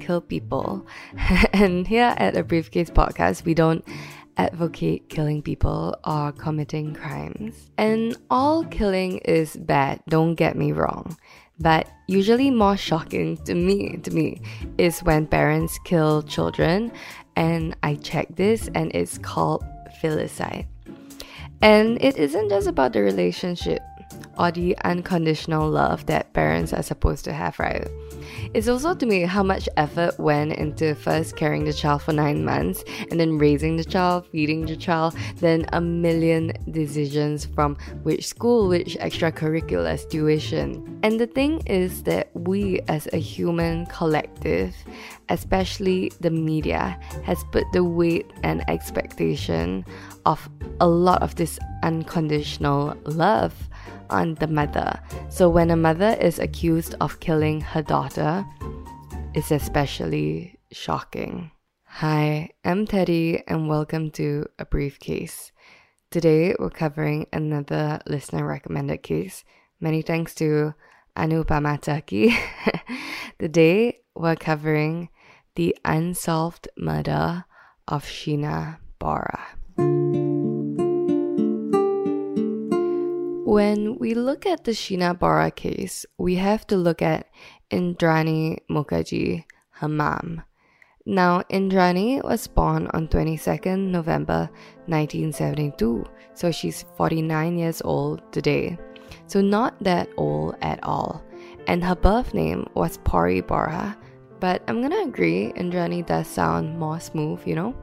kill people. and here at the Briefcase Podcast, we don't advocate killing people or committing crimes. And all killing is bad, don't get me wrong. But usually more shocking to me, to me, is when parents kill children. And I checked this and it's called filicide. And it isn't just about the relationship or the unconditional love that parents are supposed to have, right? It's also to me how much effort went into first carrying the child for nine months and then raising the child, feeding the child, then a million decisions from which school, which extracurriculars, tuition. And the thing is that we as a human collective, especially the media, has put the weight and expectation of a lot of this unconditional love on the mother. So when a mother is accused of killing her daughter, it's especially shocking. Hi, I'm Teddy and welcome to A Briefcase. Today we're covering another listener recommended case. Many thanks to Anupama Turkey. Today we're covering the unsolved murder of Sheena Bora. When we look at the Sheena Bora case, we have to look at Indrani Mukerjea, her mom. Now, Indrani was born on 22nd November 1972, so she's 49 years old today. So, not that old at all. And her birth name was Pori Bora, but I'm gonna agree, Indrani does sound more smooth, you know?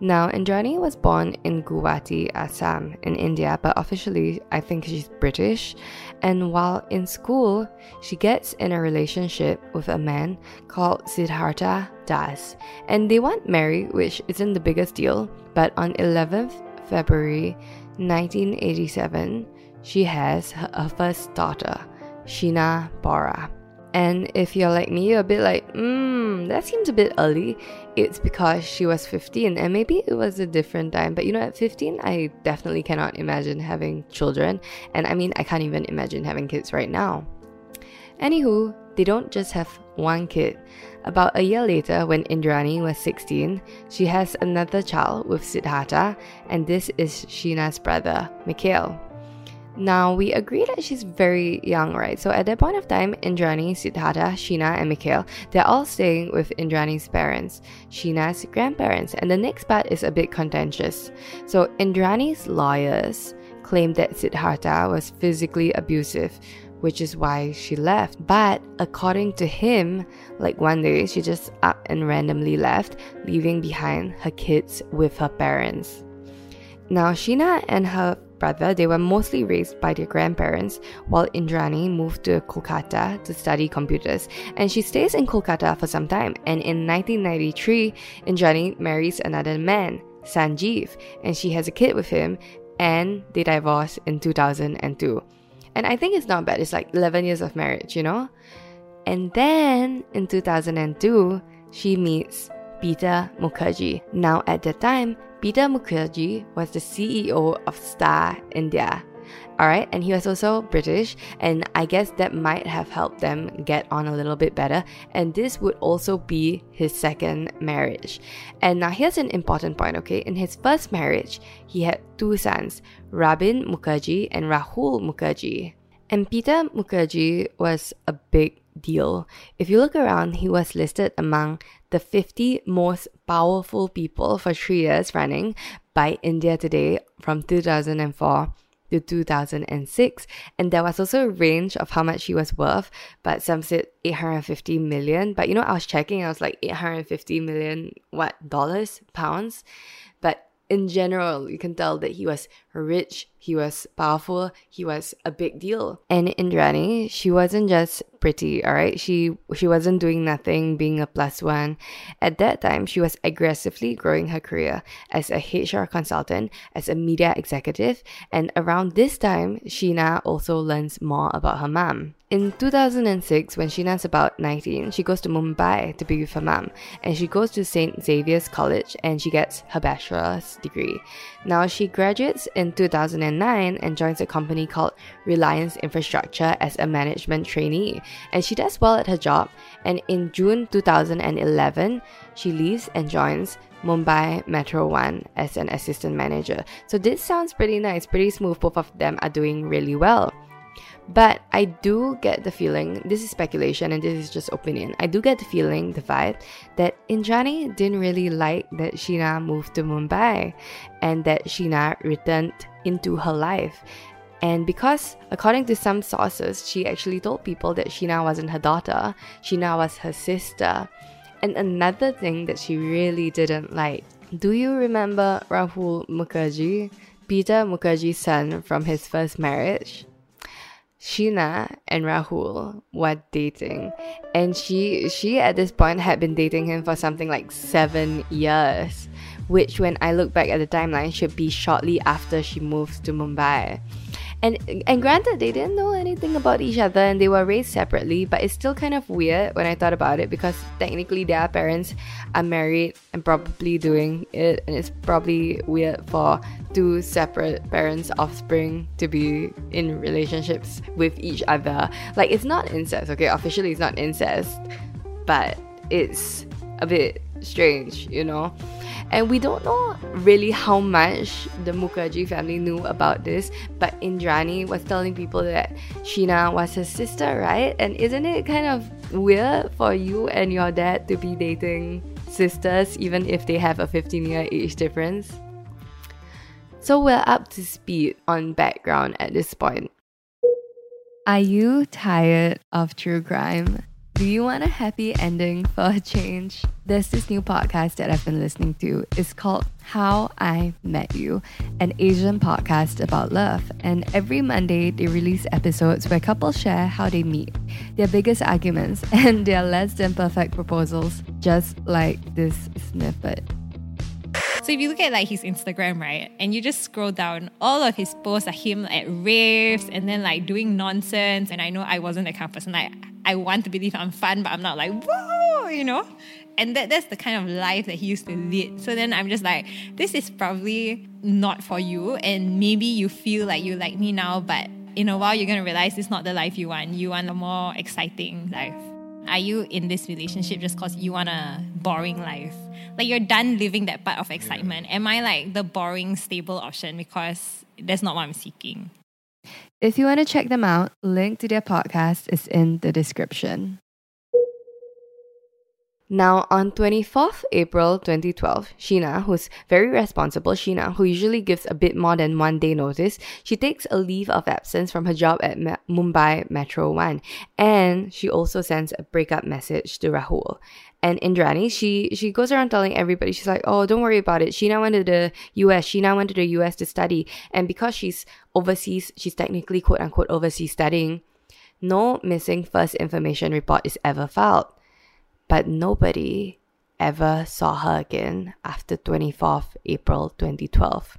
Now, Indrani was born in Guwahati, Assam, in India, but officially, I think she's British. And while in school, she gets in a relationship with a man called Siddhartha Das. And they want marry, which isn't the biggest deal, but on 11th February 1987, she has her, first daughter, Sheena Bora. And if you're like me, you're a bit like, hmm, that seems a bit early. It's because she was 15 and maybe it was a different time. But you know, at 15, I definitely cannot imagine having children. And I mean, I can't even imagine having kids right now. Anywho, they don't just have one kid. About a year later, when Indrani was 16, she has another child with Siddhartha, and this is Sheena's brother, Mikhail. Now, we agree that she's very young, right? So at that point of time, Indrani, Siddhartha, Sheena, and Mikhail, they're all staying with Indrani's parents, Sheena's grandparents. And the next part is a bit contentious. So Indrani's lawyers claim that Siddhartha was physically abusive, which is why she left. But according to him, like one day she just up and randomly left, leaving behind her kids with her parents. Now, Sheena and her brother, they were mostly raised by their grandparents, while Indrani moved to Kolkata to study computers. And she stays in Kolkata for some time. And in 1993, Indrani marries another man, Sanjeev, and she has a kid with him, and they divorce in 2002. And I think it's not bad, it's like 11 years of marriage, you know? And then in 2002, she meets Peter Mukerjea. Now, at that time, Peter Mukerjea was the CEO of Star India. Alright, and he was also British, and I guess that might have helped them get on a little bit better. And this would also be his second marriage. And now here's an important point, okay? In his first marriage, he had two sons, Rabin Mukerjea and Rahul Mukerjea. And Peter Mukerjea was a big deal. If you look around, he was listed among the 50 most powerful people for three years running by India Today from 2004 to 2006. And there was also a range of how much he was worth, but some said 850 million. But you know, I was checking, I was like 850 million, what, dollars, pounds? But in general, you can tell that he was rich, he was powerful, he was a big deal. And Indrani, she wasn't just pretty, all right? She she wasn't doing nothing being a plus one. At that time, she was aggressively growing her career as a HR consultant, as a media executive, and around this time, Sheena also learns more about her mom. In 2006, when Sheena's about 19, she goes to Mumbai to be with her mom, and she goes to St. Xavier's College and she gets her bachelor's degree. Now, she graduates in 2009 and joins a company called Reliance Infrastructure as a management trainee, and she does well at her job. And in June 2011, she leaves and joins Mumbai Metro One as an assistant manager. So this sounds pretty nice, pretty smooth. Both of them are doing really well. But I do get the feeling, this is speculation and this is just opinion. I do get the feeling, the vibe, that Indrani didn't really like that Sheena moved to Mumbai and that Sheena returned into her life. And because, according to some sources, she actually told people that Sheena wasn't her daughter, Sheena was her sister. And another thing that she really didn't like. Do you remember Rahul Mukerjea, Peter Mukerjea's son from his first marriage? Sheena and Rahul were dating, and she she at this point had been dating him for something like seven years, which when I look back at the timeline should be shortly after she moved to Mumbai. And and granted, they didn't know anything about each other and they were raised separately, but it's still kind of weird when I thought about it because technically their parents are married and probably doing it, and it's probably weird for two separate parents' offspring to be in relationships with each other. Like it's not incest, okay? Officially, it's not incest, but it's a bit strange, you know? And we don't know really how much the Mukerjea family knew about this, but Indrani was telling people that Sheena was her sister, right? And isn't it kind of weird for you and your dad to be dating sisters even if they have a 15 year age difference? So we're up to speed on background at this point. Are you tired of true crime? Do you want a happy ending for a change? There's this new podcast that I've been listening to. It's called How I Met You, an Asian podcast about love. And every Monday, they release episodes where couples share how they meet, their biggest arguments, and their less than perfect proposals, just like this snippet. So if you look at like his Instagram, right, and you just scroll down, all of his posts are him at raves and then like doing nonsense. And I know I wasn't that kind of person. Like I want to believe I'm fun, but I'm not like, whoa, you know? And that, that's the kind of life that he used to lead. So then I'm just like, this is probably not for you. And maybe you feel like you like me now, but in a while you're to realize it's not the life you want. You want a more exciting life. Are you in this relationship just because you want a boring life? Like you're done living that part of excitement. Am I like the boring, stable option because that's not what I'm seeking? If you want to check them out, link to their podcast is in the description. Now, on 24th April 2012, Sheena, who's very responsible, Sheena, who usually gives a bit more than one day notice, she takes a leave of absence from her job at Ma- Mumbai Metro 1. And she also sends a breakup message to Rahul and Indrani, she she goes around telling everybody, she's like, oh, don't worry about it. She now went to the US. She now went to the US to study. And because she's overseas, she's technically quote unquote overseas studying, no missing first information report is ever filed. But nobody ever saw her again after 24th April 2012.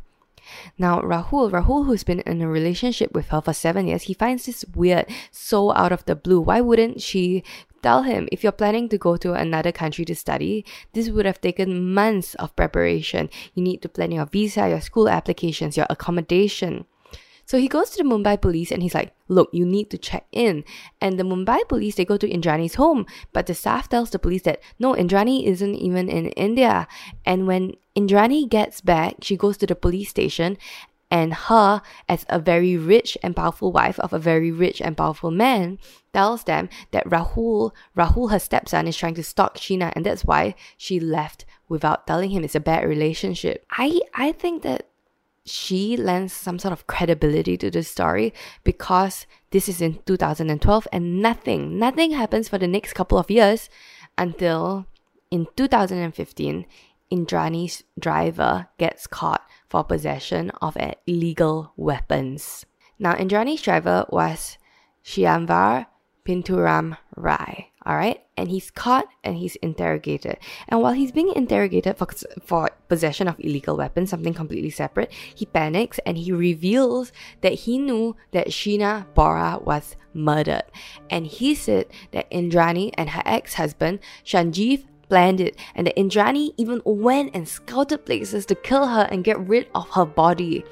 Now, Rahul, Rahul, who's been in a relationship with her for seven years, he finds this weird, so out of the blue. Why wouldn't she Tell him if you're planning to go to another country to study, this would have taken months of preparation. You need to plan your visa, your school applications, your accommodation. So he goes to the Mumbai police and he's like, Look, you need to check in. And the Mumbai police, they go to Indrani's home, but the staff tells the police that no, Indrani isn't even in India. And when Indrani gets back, she goes to the police station and her, as a very rich and powerful wife of a very rich and powerful man, tells them that Rahul, Rahul, her stepson, is trying to stalk Sheena, and that's why she left without telling him it's a bad relationship. I I think that she lends some sort of credibility to the story because this is in 2012 and nothing, nothing happens for the next couple of years until in 2015, Indrani's driver gets caught for possession of illegal weapons. Now, Indrani's driver was Shyamvar Pinturam Rai. All right, and he's caught and he's interrogated. And while he's being interrogated for, for possession of illegal weapons, something completely separate, he panics and he reveals that he knew that Sheena Bora was murdered. And he said that Indrani and her ex husband, Sanjeev, planned it, and that Indrani even went and scouted places to kill her and get rid of her body.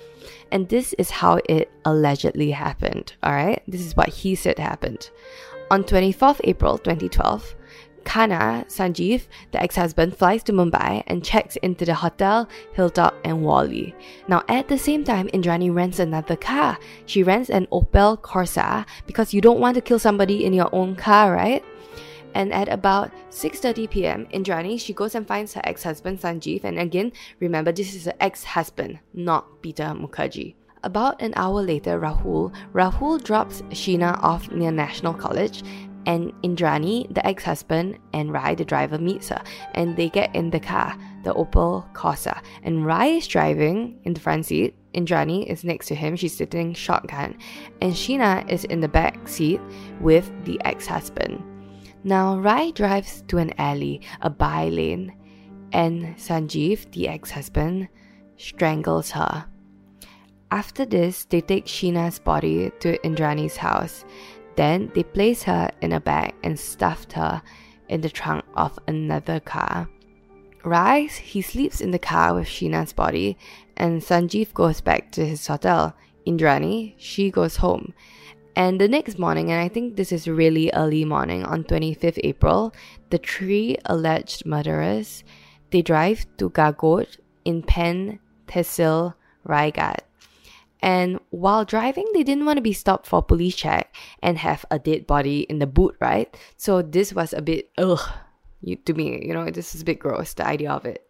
And this is how it allegedly happened, alright? This is what he said happened. On 24th April 2012, Khanna Sanjeev, the ex-husband, flies to Mumbai and checks into the hotel Hilltop and Worli. Now, at the same time, Indrani rents another car. She rents an Opel Corsa because you don't want to kill somebody in your own car, right? And at about 6:30 p.m. Indrani she goes and finds her ex-husband Sanjeev and again remember this is her ex-husband not Peter Mukerjea. About an hour later Rahul Rahul drops Sheena off near National College and Indrani the ex-husband and Rai the driver meets her and they get in the car the Opel Corsa. And Rai is driving in the front seat. Indrani is next to him. She's sitting shotgun. And Sheena is in the back seat with the ex-husband. Now, Rai drives to an alley, a by lane, and Sanjeev, the ex husband, strangles her. After this, they take Sheena's body to Indrani's house. Then they place her in a bag and stuffed her in the trunk of another car. Rai, he sleeps in the car with Sheena's body, and Sanjeev goes back to his hotel. Indrani, she goes home. And the next morning, and I think this is really early morning on 25th April, the three alleged murderers, they drive to Gagot in Pen Tehsil, Raigad. And while driving, they didn't want to be stopped for police check and have a dead body in the boot, right? So this was a bit ugh to me, you know, this is a bit gross, the idea of it.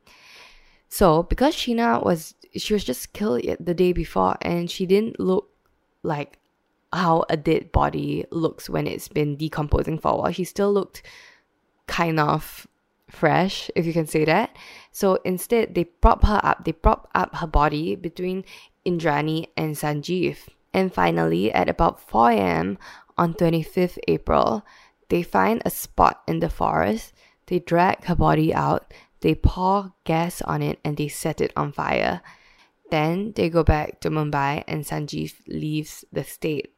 So because Sheena was she was just killed the day before and she didn't look like how a dead body looks when it's been decomposing for a while. She still looked kind of fresh, if you can say that. So instead, they prop her up. They prop up her body between Indrani and Sanjeev. And finally, at about 4 a.m. on 25th April, they find a spot in the forest. They drag her body out. They pour gas on it and they set it on fire. Then they go back to Mumbai and Sanjeev leaves the state.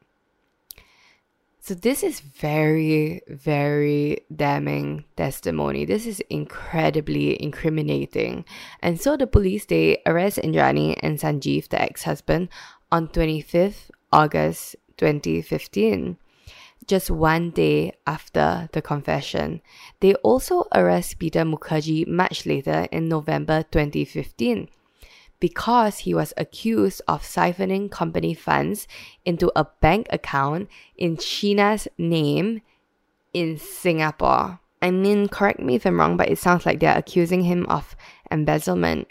So this is very, very damning testimony. This is incredibly incriminating. And so the police they arrest Indrani and Sanjeev, the ex-husband, on 25th August 2015 just one day after the confession. They also arrest Peter Mukerjea much later in November 2015 because he was accused of siphoning company funds into a bank account in Sheena's name in Singapore. I mean, correct me if I'm wrong, but it sounds like they're accusing him of embezzlement.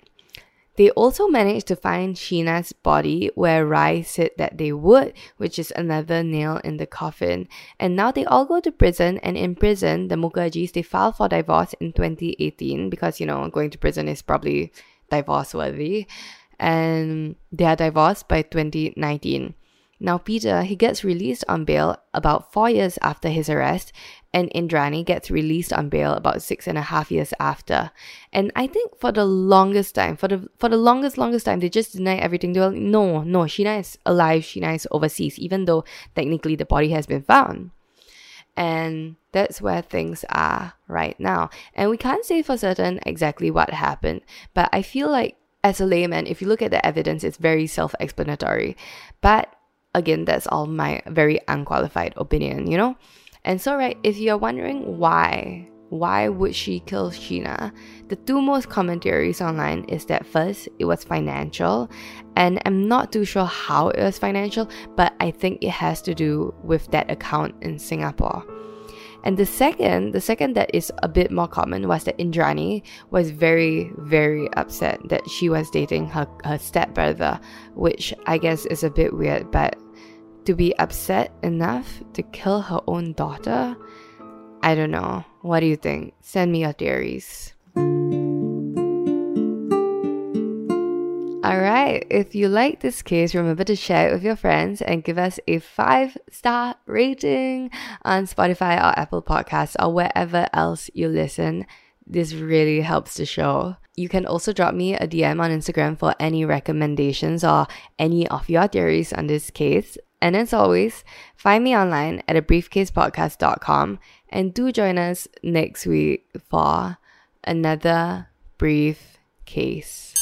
They also managed to find Sheena's body where Rai said that they would, which is another nail in the coffin. And now they all go to prison, and in prison, the Mukerjeas they filed for divorce in 2018 because you know going to prison is probably divorce worthy, and they are divorced by 2019. Now, Peter, he gets released on bail about four years after his arrest, and Indrani gets released on bail about six and a half years after. And I think for the longest time, for the for the longest, longest time, they just deny everything. They were like, no, no, Sheena is alive, Sheena is overseas, even though technically the body has been found. And that's where things are right now. And we can't say for certain exactly what happened, but I feel like as a layman, if you look at the evidence, it's very self explanatory. But again, that's all my very unqualified opinion, you know? And so, right, if you're wondering why, why would she kill Sheena? The two most common theories online is that first, it was financial, and I'm not too sure how it was financial, but I think it has to do with that account in Singapore. And the second, the second that is a bit more common was that Indrani was very, very upset that she was dating her, her stepbrother, which I guess is a bit weird, but to be upset enough to kill her own daughter? I don't know. What do you think? Send me your theories. Alright, if you like this case, remember to share it with your friends and give us a five star rating on Spotify or Apple Podcasts or wherever else you listen. This really helps the show. You can also drop me a DM on Instagram for any recommendations or any of your theories on this case. And as always, find me online at a and do join us next week for another brief case.